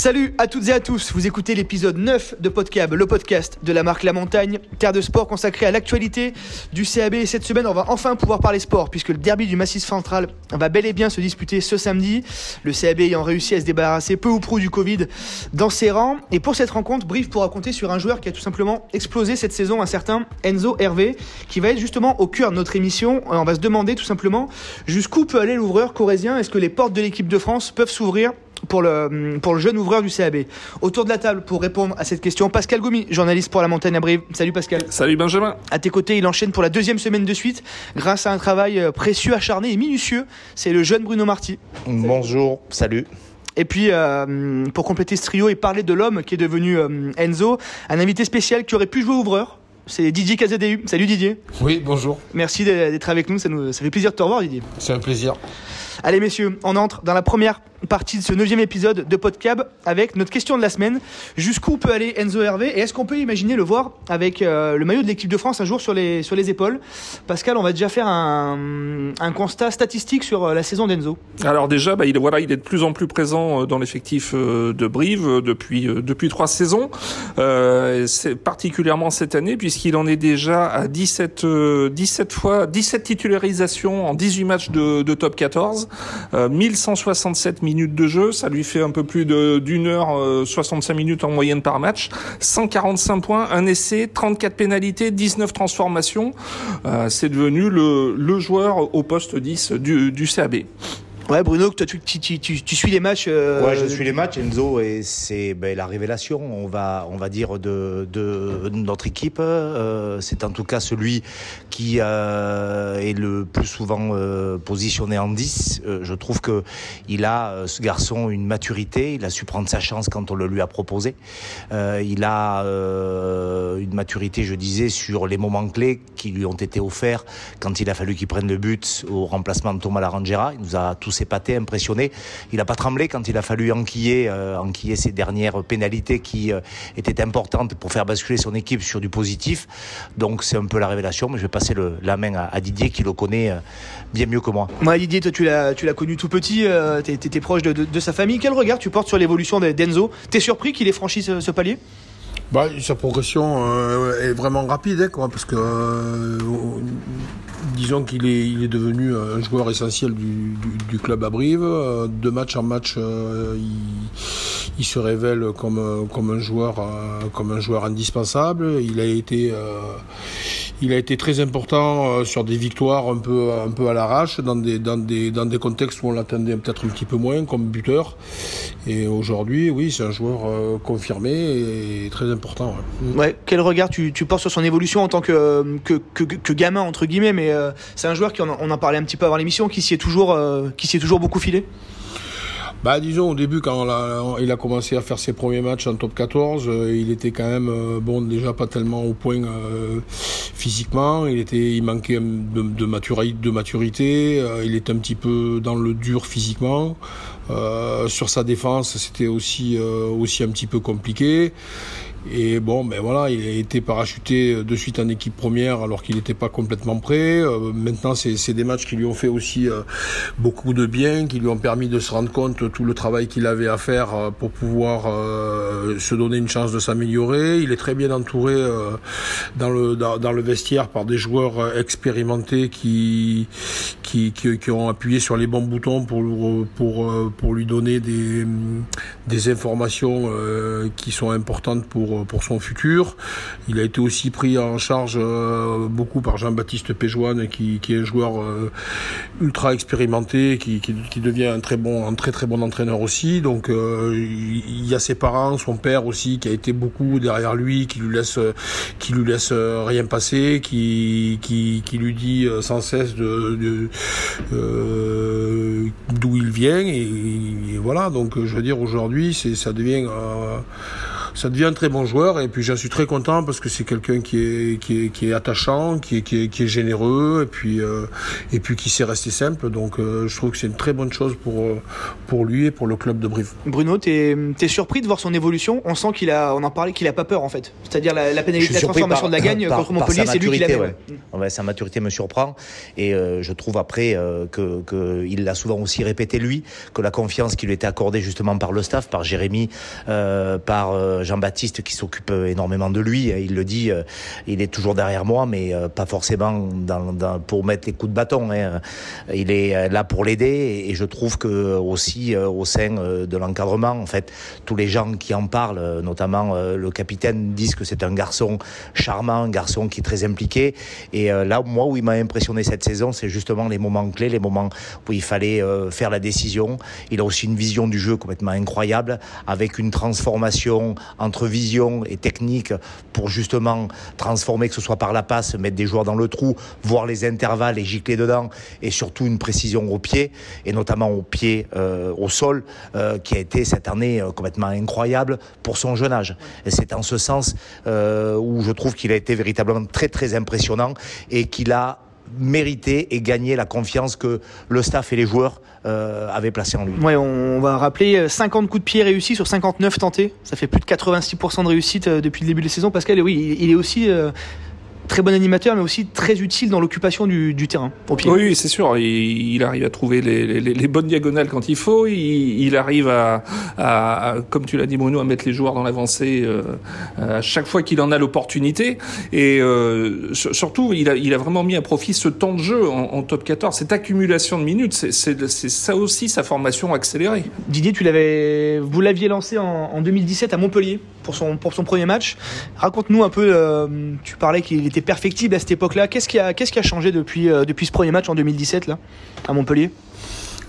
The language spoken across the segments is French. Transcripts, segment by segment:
Salut à toutes et à tous, vous écoutez l'épisode 9 de Podcab, le podcast de la marque La Montagne, terre de sport consacrée à l'actualité du CAB. Et cette semaine, on va enfin pouvoir parler sport, puisque le derby du Massif Central va bel et bien se disputer ce samedi. Le CAB ayant réussi à se débarrasser peu ou prou du Covid dans ses rangs. Et pour cette rencontre, Brief pourra compter sur un joueur qui a tout simplement explosé cette saison, un certain Enzo Hervé, qui va être justement au cœur de notre émission. On va se demander tout simplement jusqu'où peut aller l'ouvreur corésien. Est-ce que les portes de l'équipe de France peuvent s'ouvrir pour le, pour le jeune ouvreur du CAB. Autour de la table pour répondre à cette question, Pascal Goumi, journaliste pour la Montagne à Brive. Salut Pascal. Salut Benjamin. À tes côtés, il enchaîne pour la deuxième semaine de suite grâce à un travail euh, précieux, acharné et minutieux. C'est le jeune Bruno Marty. Bonjour, salut. Et puis, euh, pour compléter ce trio et parler de l'homme qui est devenu euh, Enzo, un invité spécial qui aurait pu jouer ouvreur. C'est Didier KZDU. Salut Didier. Oui, bonjour. Merci d'être avec nous. Ça, nous. ça fait plaisir de te revoir, Didier. C'est un plaisir. Allez messieurs, on entre dans la première partie de ce neuvième épisode de Podcab avec notre question de la semaine. Jusqu'où peut aller Enzo Hervé et est-ce qu'on peut imaginer le voir avec euh, le maillot de l'équipe de France un jour sur les, sur les épaules? Pascal, on va déjà faire un, un constat statistique sur euh, la saison d'Enzo. Alors déjà, bah, il, voilà, il est de plus en plus présent euh, dans l'effectif de Brive depuis, depuis trois saisons. Particulièrement cette année puisqu'il en est déjà à 17, 17 fois, 17 titularisations en 18 matchs de, de top 14, 1167 minutes de jeu, ça lui fait un peu plus d'une heure 65 minutes en moyenne par match, 145 points, un essai, 34 pénalités, 19 transformations. Euh, c'est devenu le, le joueur au poste 10 du, du CAB. Ouais, Bruno, toi, tu, tu, tu, tu, suis les matchs. Euh, ouais, je suis les matchs. Enzo, et c'est ben, la révélation, on va, dire, de, notre équipe. Euh, c'est en tout cas celui qui euh, est le plus souvent euh, positionné en 10. Euh, je trouve que il a, ce garçon, une maturité. Il a su prendre sa chance quand on le lui a proposé. il a une maturité, je disais, sur les moments clés qui lui ont été offerts quand il a fallu qu'il prenne le but au remplacement de Thomas Larangera. Il nous a tous épaté, impressionné. Il n'a pas tremblé quand il a fallu enquiller, euh, enquiller ces dernières pénalités qui euh, étaient importantes pour faire basculer son équipe sur du positif. Donc c'est un peu la révélation, mais je vais passer le, la main à, à, Didier qui le connaît euh, bien mieux que moi. Moi Didier, toi tu l'as, tu l'as connu tout petit, euh, tu étais proche de, de, de, sa famille. Quel regard tu portes sur l'évolution d'Enzo? T'es surpris qu'il ait franchi ce, ce palier? Bah, sa progression euh, est vraiment rapide, hein, quoi, parce que euh, disons qu'il est, il est devenu un joueur essentiel du, du, du club à Brive. De match en match, euh, il, il, se révèle comme, comme un joueur, euh, comme un joueur indispensable. Il a été, euh, il a été très important sur des victoires un peu, à l'arrache, dans des, contextes où on l'attendait peut-être un petit peu moins comme buteur. Et aujourd'hui, oui, c'est un joueur confirmé et très important ouais. quel regard tu, portes sur son évolution en tant que, que gamin, entre guillemets, mais euh, c'est un joueur qui, on, en parlait un petit peu avant l'émission, euh, qui s'y est toujours beaucoup filé? Bah disons au début quand il a commencé à faire ses premiers matchs en top 14, euh, il était quand même euh, bon déjà pas tellement au point euh, physiquement, il était il manquait de, maturité, maturité, il était un petit peu dans le dur physiquement. sur sa défense, c'était aussi aussi un petit peu compliqué. Et bon, ben voilà, il a été parachuté de suite en équipe première alors qu'il n'était pas complètement prêt. Euh, maintenant, c'est des matchs qui lui ont fait aussi euh, beaucoup de bien, qui lui ont permis de se rendre compte de tout le travail qu'il avait à faire euh, pour pouvoir euh, se donner une chance de s'améliorer. Il est très bien entouré euh, dans, le, vestiaire par des joueurs expérimentés qui, qui, ont appuyé sur les bons boutons pour lui donner des, des informations qui sont importantes pour pour, pour son futur. Il a été aussi pris en charge euh, beaucoup par Jean-Baptiste Péjoine, qui, est un joueur euh, ultra expérimenté, qui, devient un très bon, un très très bon entraîneur aussi. Donc euh, il y a ses parents, son père aussi, qui a été beaucoup derrière lui, qui lui laisse, qui lui laisse rien passer, qui, lui dit sans cesse euh, d'où il vient et, voilà. Donc je veux dire aujourd'hui, ça devient ça devient un très bon joueur et puis j'en suis très content parce que c'est quelqu'un qui est, qui est, qui est attachant, qui est, qui est, qui est généreux et puis, euh, et puis qui sait rester simple. Donc euh, je trouve que c'est une très bonne chose pour, euh, pour lui et pour le club de Brive. Bruno, t'es es surpris de voir son évolution? On sent qu'il a, on en parlait, qu'il a pas peur en fait. C'est-à-dire la, la pénalité, la transformation de la gagne contre Montpellier, c'est lui qui l'a ouais. ouais, Sa maturité me surprend et je trouve après que, que il l'a souvent aussi répété lui que la confiance qui lui était accordée justement par le staff, par Jérémy, par Jean-Baptiste qui s'occupe énormément de lui. Il le dit, il est toujours derrière moi, mais pas forcément dans, dans, pour mettre les coups de bâton. Hein. Il est là pour l'aider et je trouve que aussi au sein de l'encadrement, en fait, tous les gens qui en parlent, notamment le capitaine, disent que c'est un garçon charmant, un garçon qui est très impliqué. Et là, moi, où il m'a impressionné cette saison, c'est justement les moments clés, les moments où il fallait faire la décision. Il a aussi une vision du jeu complètement incroyable, avec une transformation entre vision et technique pour justement transformer, que ce soit par la passe, mettre des joueurs dans le trou, voir les intervalles et gicler dedans, et surtout une précision au pied, et notamment au pied, euh, au sol, euh, qui a été cette année euh, complètement incroyable pour son jeune âge. C'est en ce sens où je trouve qu'il a été véritablement très très impressionnant et qu'il a mérité et gagné la confiance que le staff et les joueurs euh, avaient placé en lui. Ouais, on va rappeler 50 coups de pied réussis sur 59 tentés. Ça fait plus de 86% de réussite depuis le début de la saison. Pascal, oui, il est aussi très bon animateur, mais aussi très utile dans l'occupation du, terrain. Oui, c'est sûr. Il, arrive à trouver les, bonnes diagonales quand il faut. Il, arrive à, comme tu l'as dit Bruno, à mettre les joueurs dans l'avancée euh, à chaque fois qu'il en a l'opportunité. Et euh, surtout, il a, il a vraiment mis à profit ce temps de jeu en, top 14, cette accumulation de minutes. C'est ça aussi sa formation accélérée. Didier, tu l'avais, vous l'aviez lancé en, 2017 à Montpellier pour son, pour son premier match. Raconte-nous un peu, euh, tu parlais qu'il était perfectible à cette époque-là. Qu'est-ce qui a, qu'est-ce qui a changé depuis, euh, depuis ce premier match en 2017 là, à Montpellier?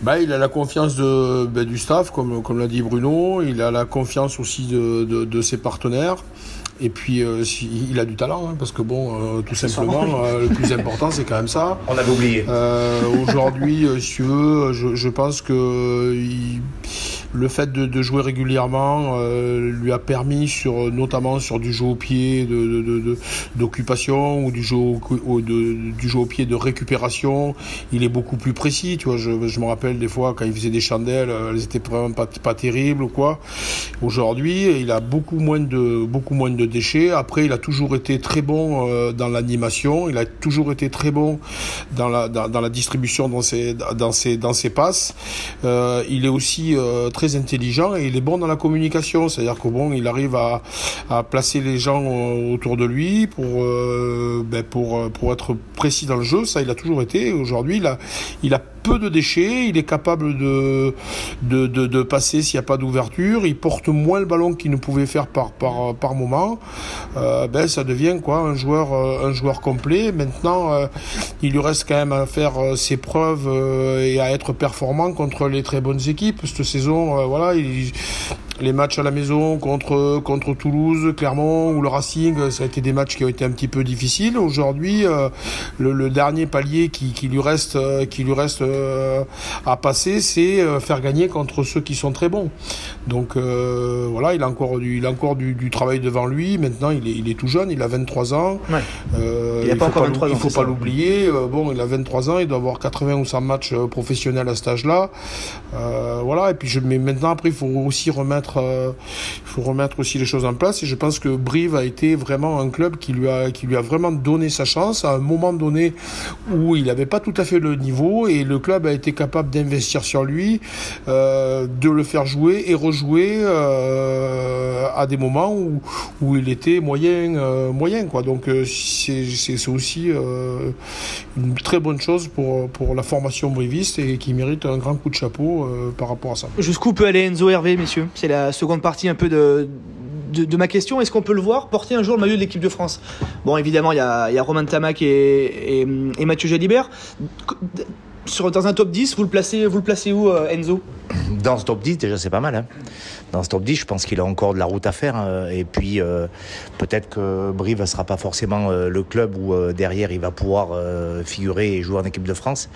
Bah, il a la confiance de, ben, du staff, comme, comme l'a dit Bruno. Il a la confiance aussi de, de, de ses partenaires. Et puis, euh, il a du talent, hein, parce que bon, euh, tout simplement, le plus important, c'est quand même ça. On avait oublié. Aujourd'hui, si tu veux, je, je pense que il, le fait de, de jouer régulièrement euh, lui a permis, sur, notamment sur du jeu au pied d'occupation de, de, ou du jeu, au, du jeu au pied de récupération, il est beaucoup plus précis. Tu vois, je, je me rappelle des fois quand il faisait des chandelles, euh, elles étaient vraiment pas, pas terribles ou quoi. Aujourd'hui, il a beaucoup moins de beaucoup moins de déchets. Après, il a toujours été très bon euh, dans l'animation. Il a toujours été très bon dans la dans, la distribution dans ses dans ses dans ses passes. Euh, il est aussi très très intelligent et il est bon dans la communication. C'est-à-dire que bon, il arrive à, à, placer les gens euh, autour de lui pour, euh, ben pour, pour être précis dans le jeu. Ça, il a toujours été. Aujourd'hui, il a, il a peu de déchets, il est capable de, de, de, de passer s'il n'y a pas d'ouverture, il porte moins le ballon qu'il ne pouvait faire par, par, par moment. Euh, ben, ça devient quoi un joueur, euh, un joueur complet. Maintenant, euh, il lui reste quand même à faire ses preuves et à être performant contre les très bonnes équipes. Cette saison, voilà, il, les matchs à la maison contre, contre Toulouse, Clermont ou le Racing, ça a été des matchs qui ont été un petit peu difficiles. Aujourd'hui, euh, le, le, dernier palier qui, qui lui reste, euh, qui lui reste euh, à passer, c'est faire gagner contre ceux qui sont très bons. Donc voilà, il a encore, du, il a encore du, du, travail devant lui. Maintenant, il est, il est tout jeune, il a 23 ans. Ouais. il pas encore 23 ans. Il faut pas l'oublier. bon, il a 23 ans, il doit avoir 80 ou 100 matchs professionnels à cet âge-là. voilà, et puis je, mais maintenant, après, il faut aussi remettre euh, il faut remettre aussi les choses en place. Et je pense que Brive a été vraiment un club qui lui a, qui lui a vraiment donné sa chance à un moment donné où il n'avait pas tout à fait le niveau et le club a été capable d'investir sur lui, euh, de le faire jouer et rejouer euh, à des moments où, où il était moyen, euh, moyen quoi. Donc euh, c'est aussi euh, une très bonne chose pour, pour la formation briviste et qui mérite un grand coup de chapeau par rapport à ça. Jusqu'où peut aller Enzo Hervé, messieurs? C'est la seconde partie un peu de, de, ma question. Est-ce qu'on peut le voir porter un jour le maillot de l'équipe de France? Bon, évidemment, il y a, y Tamac et, Mathieu Jalibert. dans un top 10, vous le placez, vous le placez où, Enzo? Dans ce top 10, déjà, c'est pas mal. Hein dans ce top 10, je pense qu'il a encore de la route à faire. Hein. Et puis, euh, peut-être que Brive ne sera pas forcément euh, le club où euh, derrière il va pouvoir figurer et jouer en équipe de France.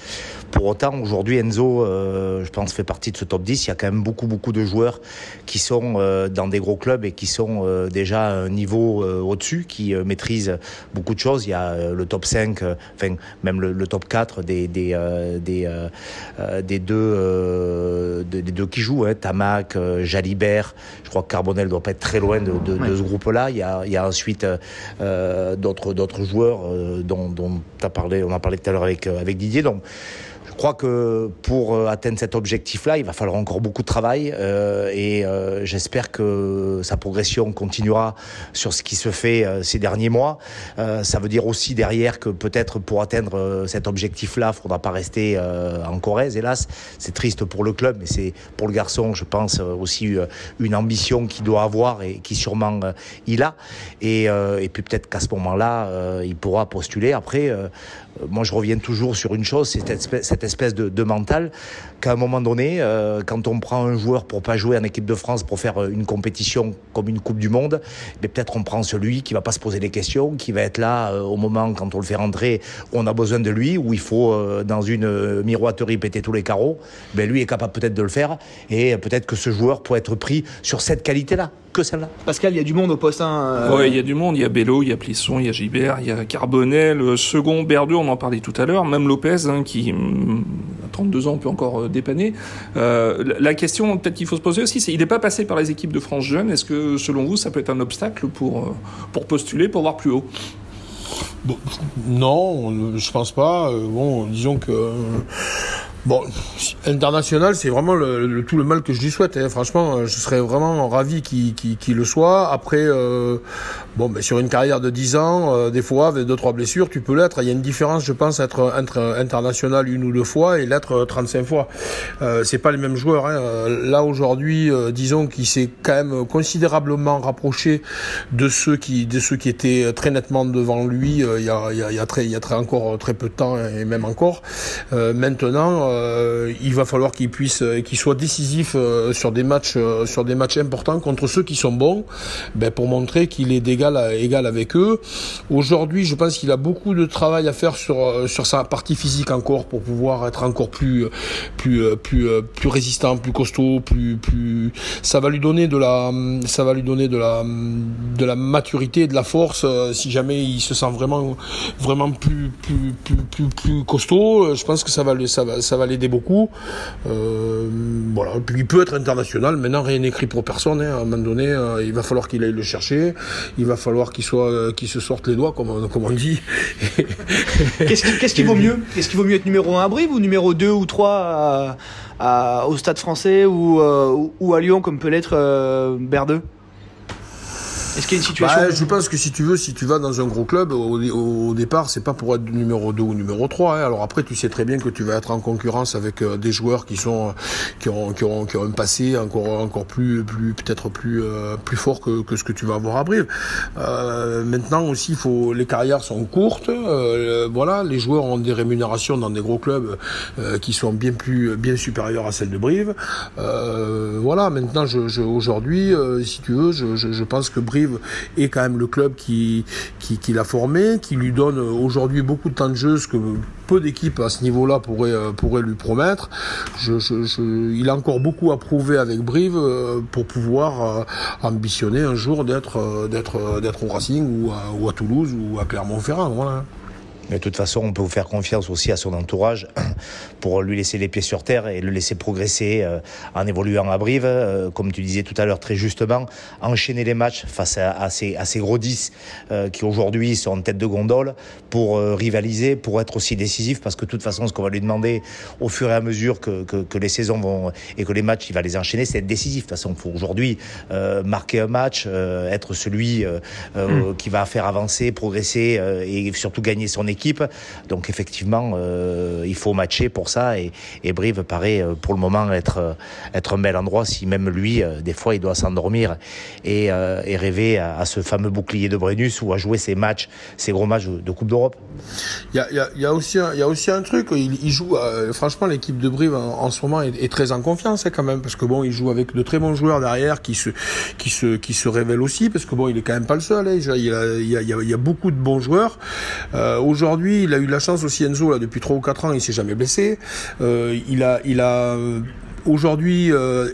Pour autant, aujourd'hui, Enzo, je pense, fait partie de ce top 10. Il y a quand même beaucoup, beaucoup de joueurs qui sont dans des gros clubs et qui sont déjà à un niveau au-dessus, qui maîtrisent beaucoup de choses. Il y a le top 5, enfin, même le, top 4 des, des, des, des, deux, des deux qui jouent, hein, Tamac, Jalibert je crois que Carbonel doit pas être très loin de, ce groupe-là. Il, y a, ensuite euh, d'autres d'autres joueurs euh, dont, dont as parlé, on a parlé tout à l'heure avec, euh, avec Didier. Donc je crois que pour euh, atteindre cet objectif-là, il va falloir encore beaucoup de travail euh, et euh, j'espère que sa progression continuera sur ce qui se fait ces derniers mois. ça veut dire aussi derrière que peut-être pour atteindre cet objectif-là, il ne faudra pas rester en Corrèze, hélas. C'est triste pour le club, mais c'est pour le garçon, je pense, aussi une ambition qu'il doit avoir et qui sûrement il a. Et, et puis peut-être qu'à ce moment-là, il pourra postuler. Après, moi je reviens toujours sur une chose, c'est cette espèce, de, mental qu'à un moment donné, euh, quand on prend un joueur pour pas jouer en équipe de France pour faire une compétition comme une Coupe du Monde, mais peut-être on prend celui qui va pas se poser des questions, qui va être là euh, au moment quand on le fait rentrer, on a besoin de lui, où il faut euh, dans une miroiterie péter tous les carreaux. Ben lui est capable peut-être de le faire et peut-être que ce joueur pourrait être pris sur cette qualité-là que celle-là. Pascal, il y a du monde au poste. Hein, Oui, il y a du monde. Il y a Bello, il y a Plisson, il y a Gibert, il y a Carbonel, second, Berdeux, on en parlait tout à l'heure. Même Lopez, hein, qui mm, à 32 ans peut encore euh, dépanner. Euh, la question peut-être qu'il faut se poser aussi, c'est il n'est pas passé par les équipes de France jeunes. Est-ce que selon vous, ça peut être un obstacle pour, euh, pour postuler, pour voir plus haut? Non, je pense pas. Bon, disons que Bon, international, c'est vraiment le, tout le mal que je lui souhaite. Hein. Franchement, euh, je serais vraiment ravi qu'il le soit. Après, euh, bon, mais sur une carrière de 10 ans, euh, des fois, avec deux trois blessures, tu peux l'être. Il y a une différence, je pense, être, entre international une ou deux fois et l'être 35 fois. Euh, c'est pas les mêmes joueurs. Hein. Là aujourd'hui, disons qu'il s'est quand même considérablement rapproché de ceux qui, de ceux qui étaient très nettement devant lui. il y a, très, encore très peu de temps et même encore. maintenant euh, il va falloir qu'il puisse, euh, qu'il soit décisif euh, sur des matchs, sur des matchs importants contre ceux qui sont bons, ben, pour montrer qu'il est d'égal à égal avec eux. Aujourd'hui, je pense qu'il a beaucoup de travail à faire sur sur sa partie physique encore pour pouvoir être encore plus plus plus plus résistant, plus costaud, plus plus. Ça va lui donner de la, ça va lui donner de la de la maturité, de la force. Si jamais il se sent vraiment vraiment plus plus plus plus, costaud, je pense que ça va ça va ça va l'aider beaucoup. Euh, voilà. Puis il peut être international. Maintenant, rien n'écrit pour personne. Hein. À un moment donné, euh, il va falloir qu'il aille le chercher. Il va falloir qu'il soit, euh, qu'il se sorte les doigts, comme, on dit. Qu'est-ce qui, vaut mieux? Est-ce qu'il vaut mieux être numéro 1 à Brive ou numéro 2 ou 3 au Stade français ou, ou, à Lyon, comme peut l'être Berdeux? Est-ce qu'il y a une situation bah, Je pense que si tu veux, si tu vas dans un gros club, au, au départ, c'est pas pour être numéro 2 ou numéro 3. Hein. Alors après, tu sais très bien que tu vas être en concurrence avec euh, des joueurs qui sont qui ont, qui ont, qui ont un passé encore encore plus plus peut-être plus euh, plus fort que, que ce que tu vas avoir à Brive. Euh, maintenant aussi, faut les carrières sont courtes. Euh, voilà, les joueurs ont des rémunérations dans des gros clubs qui sont bien plus bien supérieures à celles de Brive. voilà. Maintenant, je, je aujourd'hui, si tu veux, je, je pense que Brive est quand même le club qui, qui, l'a formé, qui lui donne aujourd'hui beaucoup de temps de jeu, ce que peu d'équipes à ce niveau-là pourraient, euh, pourraient lui promettre. il a encore beaucoup à prouver avec Brive euh, pour pouvoir euh, ambitionner un jour d'être, d'être, d'être au Racing ou à, ou à Toulouse ou à Clermont-Ferrand. Voilà. Mais de toute façon, on peut vous faire confiance aussi à son entourage pour lui laisser les pieds sur terre et le laisser progresser euh, en évoluant à Brive. Euh, comme tu disais tout à l'heure très justement, enchaîner les matchs face à, ces, à ces, gros 10 euh, qui aujourd'hui sont en tête de gondole pour rivaliser, pour être aussi décisif parce que de toute façon, ce qu'on va lui demander au fur et à mesure que, que, que, les saisons vont et que les matchs, il va les enchaîner, c'est être décisif. De toute façon, il faut aujourd'hui marquer un match, être celui hmm. qui va faire avancer, progresser et surtout gagner son équipe Donc effectivement, euh, il faut matcher pour ça et, Brive paraît euh, pour le moment être, être un bel endroit si même lui, des fois, il doit s'endormir et, rêver à, ce fameux bouclier de Brennus ou à jouer ses matchs, ses gros matchs de Coupe d'Europe. Il y a, aussi un, truc, il, joue, franchement, l'équipe de Brive en, ce moment est, très en confiance hein, quand même parce que bon, il joue avec de très bons joueurs derrière qui se, qui se, qui se révèlent aussi parce que bon, il est quand même pas le seul. Il, y a, beaucoup de bons joueurs. Euh, il a eu la chance aussi Enzo là depuis trois ou quatre ans, il s'est jamais blessé. Euh, il a, il a Aujourd'hui, euh,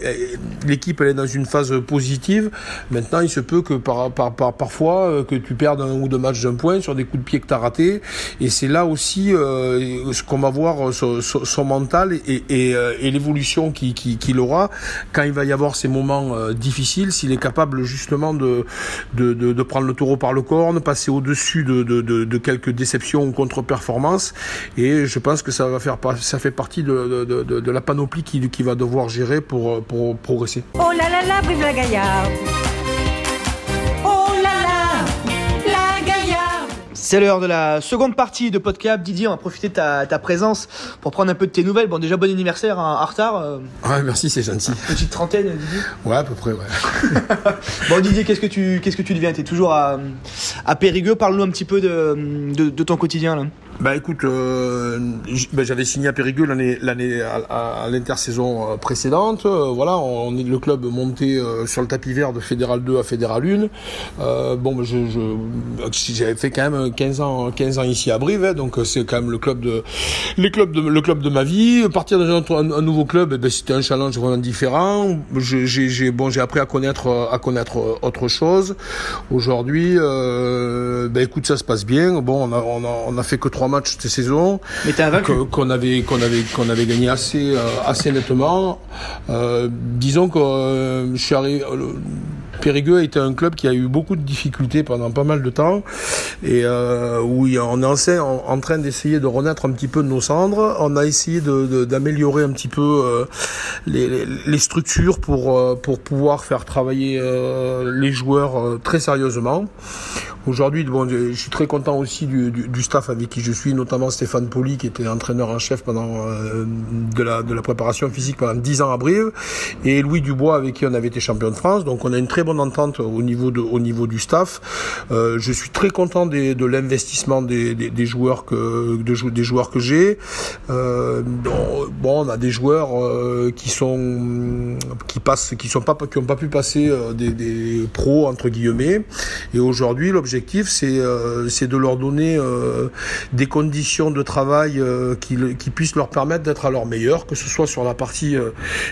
l'équipe elle est dans une phase positive. Maintenant, il se peut que par, par, par parfois euh, que tu perdes un ou deux matchs d'un point sur des coups de pied que tu as ratés. Et c'est là aussi euh, ce qu'on va voir son, son, mental et, et, euh, et l'évolution qu'il qui, qui aura quand il va y avoir ces moments euh, difficiles, s'il est capable justement de, de, de, de, prendre le taureau par le corne, passer au-dessus de, de, quelques déceptions ou contre-performances. Et je pense que ça va faire ça fait partie de, de la panoplie qui, qui va devoir gérer pour, pour progresser. Oh là là là, vive la Gaillarde Oh là là, la Gaillarde c'est l'heure de la seconde partie de Podcap. Didier, on va profiter de ta, ta, présence pour prendre un peu de tes nouvelles. Bon, déjà, bon anniversaire hein, en retard. Euh... Ouais, merci, c'est gentil. Petite trentaine, Didier Ouais, à peu près, ouais. bon, Didier, qu'est-ce que tu, qu'est-ce que tu deviens? T'es toujours à, à Périgueux. Parle-nous un petit peu de, de, de ton quotidien, là. Bah écoute, euh, ben, j'avais signé à Périgueux l'année l'année à, l'intersaison euh, précédente. Euh, voilà, on, est le club monté sur le tapis vert de Fédéral 2 à Fédéral 1. Euh, bon, ben, je, je j'avais fait quand même 15 ans 15 ans ici à Brive, hein, donc c'est quand même le club de les clubs de le club de ma vie. Partir dans un, nouveau club, eh ben, c'était un challenge vraiment différent. J'ai bon, j'ai appris à connaître à connaître autre chose. Aujourd'hui, ben écoute, ça se passe bien. Bon, on a on a, on a fait que trois matchs de saison qu'on avait qu'on avait qu'on avait gagné assez euh, assez nettement. Euh, disons que euh, je suis arrivé, Périgueux a été un club qui a eu beaucoup de difficultés pendant pas mal de temps et euh, où on est en, train d'essayer de renaître un petit peu de nos cendres. On a essayé d'améliorer un petit peu euh, les, structures pour euh, pour pouvoir faire travailler les joueurs très sérieusement. Aujourd'hui, bon, je suis très content aussi du, staff avec qui je suis, notamment Stéphane Poli, qui était entraîneur en chef pendant de, la, de la préparation physique pendant 10 ans à Brive, et Louis Dubois, avec qui on avait été champion de France. Donc, on a une très bonne entente au niveau, de, au niveau du staff. Euh, je suis très content de l'investissement des, joueurs que, de, des joueurs que j'ai. Euh, bon, on a des joueurs euh, qui sont, qui passent, qui sont pas, qui ont pas pu passer des, pros entre guillemets. Et aujourd'hui, l'objectif c'est de leur donner des conditions de travail qui, puissent leur permettre d'être à leur meilleur, que ce soit sur la partie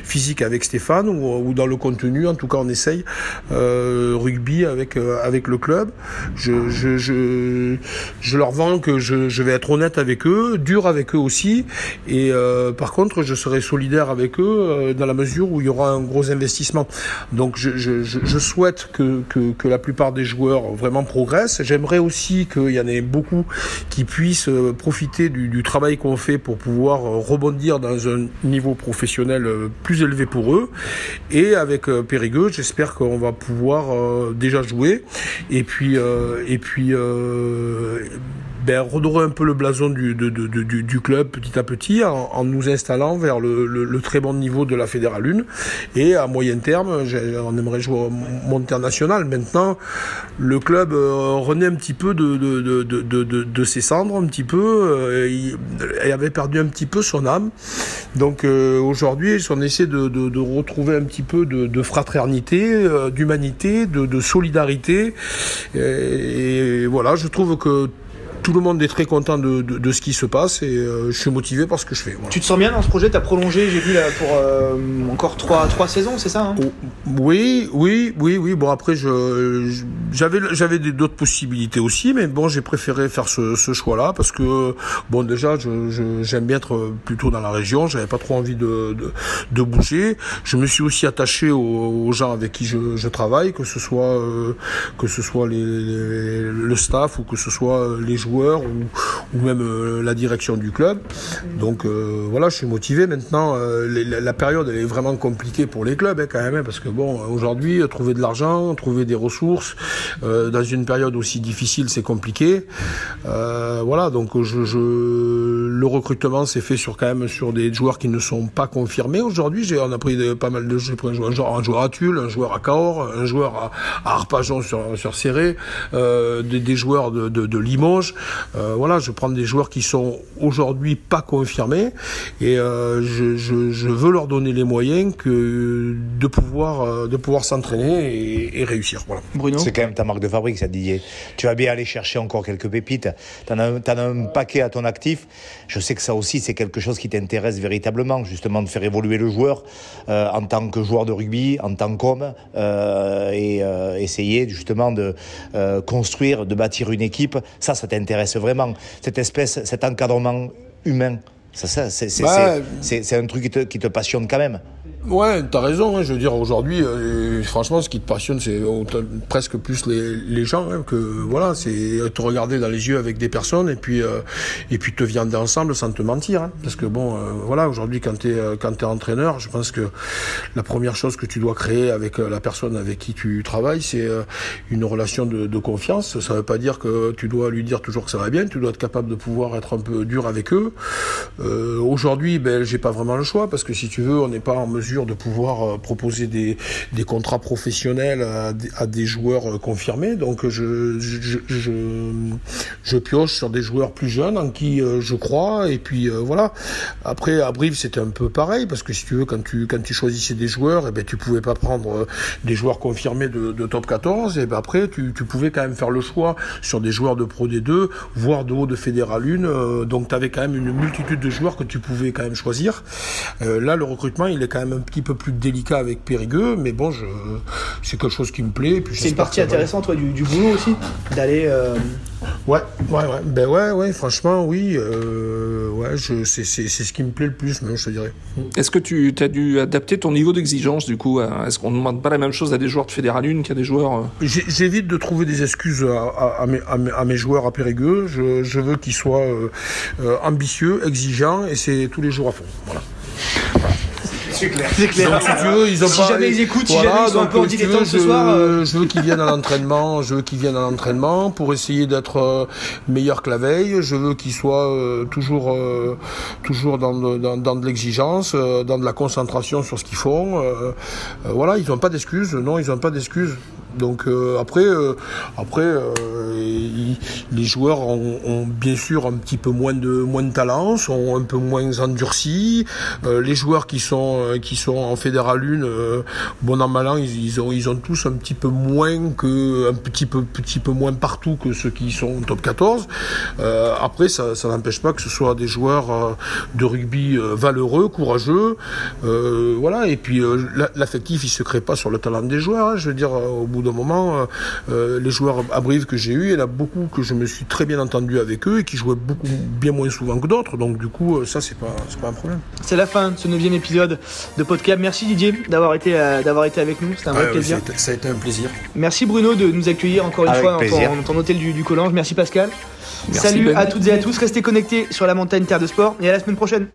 physique avec Stéphane ou, dans le contenu. En tout cas, on essaye rugby avec avec le club. Je, je, je, je leur vends que je, je, vais être honnête avec eux, dur avec eux aussi. Et par contre, je serai solidaire avec eux dans la mesure où il y aura un gros investissement. Donc, je, je, je souhaite que, que, que la plupart des joueurs vraiment progressent J'aimerais aussi qu'il y en ait beaucoup qui puissent euh, profiter du, du travail qu'on fait pour pouvoir euh, rebondir dans un niveau professionnel euh, plus élevé pour eux. Et avec Périgueux, j'espère qu'on va pouvoir déjà jouer. Et puis et puis ben, redorer un peu le blason du, de, de, du, du club petit à petit en, en nous installant vers le, le, le, très bon niveau de la Fédérale 1 et à moyen terme on aimerait jouer au monde international. Maintenant le club euh, renaît un petit peu de, de, de, de, de, ses cendres un petit peu euh, il, il, avait perdu un petit peu son âme. Donc euh, aujourd'hui on essaie de, retrouver un petit peu de, fraternité euh, d'humanité de, solidarité. Et voilà je trouve que tout le monde est très content de, de, de ce qui se passe et euh, je suis motivé par ce que je fais. Voilà. Tu te sens bien dans ce projet? Tu as prolongé, j'ai vu, là, pour euh, encore trois, trois saisons, c'est ça hein? Oh, Oui, oui, oui, oui. Bon, après, je, j'avais, j'avais d'autres possibilités aussi, mais bon, j'ai préféré faire ce, ce choix-là parce que, bon, déjà, je, je, j'aime bien être plutôt dans la région. J'avais pas trop envie de, de, de, bouger. Je me suis aussi attaché aux, aux gens avec qui je, je travaille, que ce soit, euh, que ce soit les, les, le staff ou que ce soit les joueurs joueurs ou, ou même euh, la direction du club. Donc euh, voilà, je suis motivé. Maintenant, euh, les- la, période elle est vraiment compliquée pour les clubs hein, quand même, hein, parce que bon, aujourd'hui, trouver de l'argent, trouver des ressources dans une période aussi difficile, c'est compliqué. Voilà, donc je, je, le recrutement s'est fait sur quand même sur des joueurs qui ne sont pas confirmés aujourd'hui. J'ai on a pris de- pas mal de un joueur, un joueur- un joueur à Tulle, un joueur à Cahors, un joueur à, à Arpajon sur sur Serré, euh, des, des joueurs de, de, de Limoges. Euh, voilà, je prends des joueurs qui sont aujourd'hui pas confirmés et euh, je, je, je veux leur donner les moyens que de pouvoir euh, de pouvoir s'entraîner et, et réussir. Voilà. Bruno C'est quand même ta marque de fabrique, ça, Didier. Tu vas bien aller chercher encore quelques pépites. T'en as, t'en as un paquet à ton actif. Je sais que ça aussi, c'est quelque chose qui t'intéresse véritablement, justement, de faire évoluer le joueur euh, en tant que joueur de rugby, en tant qu'homme, euh, et euh, essayer justement de euh, construire, de bâtir une équipe. Ça, ça t'intéresse vraiment. Cette espèce, cet encadrement humain. Ça, ça, c'est, c'est, Bah, c'est- un truc qui te, qui te passionne quand même. Ouais, t'as raison. Hein, je veux dire, aujourd'hui, euh, franchement, ce qui te passionne, c'est presque plus les, gens hein, que voilà, c'est te regarder dans les yeux avec des personnes et puis euh, et puis te viander ensemble sans te mentir. Hein, parce que bon, euh, voilà, aujourd'hui, quand t'es euh, quand t'es entraîneur, je pense que la première chose que tu dois créer avec euh, la personne avec qui tu travailles, c'est euh, une relation de, de confiance. Ça veut pas dire que tu dois lui dire toujours que ça va bien. Tu dois être capable de pouvoir être un peu dur avec eux. Euh, aujourd'hui, ben, j'ai pas vraiment le choix parce que si tu veux, on n'est pas en mesure de pouvoir euh, proposer des, des contrats professionnels à, des- joueurs euh, confirmés. Donc, je, pioche sur des joueurs plus jeunes en qui euh, je crois. Et puis, voilà. Après, à Brive, c'était un peu pareil parce que si tu veux, quand tu, quand tu choisissais des joueurs, eh ben, tu pouvais pas prendre des joueurs confirmés de, top 14. Et ben, après, tu, pouvais quand même faire le choix sur des joueurs de Pro D2, voire de haut de Fédéral 1. Euh, donc, tu avais quand même une multitude de joueurs que tu pouvais quand même choisir. Là, le recrutement, il est quand même un petit peu plus délicat avec Périgueux, mais bon, je, c'est quelque chose qui me plaît. et puis C'est une partie intéressante ouais, du, du boulot aussi, d'aller. euh, Ouais, ouais, ouais. Ben ouais, ouais, franchement, oui. Euh, ouais, je, c'est, c'est, c'est ce qui me plaît le plus, même, je te dirais. Est-ce que tu as dû adapter ton niveau d'exigence du coup Est-ce qu'on ne demande pas la même chose à des joueurs de Fédéral 1 qu'à des joueurs euh, J'ai- J'évite de trouver des excuses à, à- à mes, à mes- à mes joueurs à Périgueux. Je, je veux qu'ils soient euh, euh, ambitieux, exigeants, et c'est tous les jours à fond. Voilà. C'est clair. Donc, si tu veux, ils ont Si pas- jamais ils écoutent, si jamais ils sont un donc, peu en dilettante ce je- soir, euh. Je veux qu'ils viennent à l'entraînement, je veux qu'ils viennent à l'entraînement pour essayer d'être euh, meilleurs que la veille. Je veux qu'ils soient euh, toujours, toujours dans de, dans, dans de l'exigence, dans de la concentration sur ce qu'ils font. Voilà, ils n'ont pas d'excuses. Non, ils n'ont pas d'excuses. Donc euh, après, euh, après, euh, les joueurs ont, ont bien sûr un petit peu moins de moins de talent, sont un peu moins endurcis. Euh, les joueurs qui sont euh, qui sont en fédéral 1, euh, bon an mal an, ils, ont ils ont tous un petit peu moins que un petit peu petit peu moins partout que ceux qui sont en top 14. Euh, après, ça, ça n'empêche pas que ce soit des joueurs de rugby valeureux, courageux, voilà. Et puis la- l'affectif, il se crée pas sur le talent des joueurs. hein. Je veux dire, au bout d'un moment, euh, euh, les joueurs à Brive que j'ai eu, il y en a beaucoup que je me suis très bien entendu avec eux et qui jouaient beaucoup bien moins souvent que d'autres. Donc du coup, euh, ça c'est pas c'est pas un problème. C'est la fin de ce neuvième épisode de podcast. Merci Didier d'avoir été, euh, d'avoir été avec nous. C'était un vrai Ouais, plaisir. ça, a été, ça a été un plaisir. Merci Bruno de nous accueillir encore une Avec fois dans plaisir. ton, hôtel du, du Collange. Merci Pascal. Merci, Salut Ben. à toutes et à tous. Restez connectés sur la montagne Terre de Sport et à la semaine prochaine.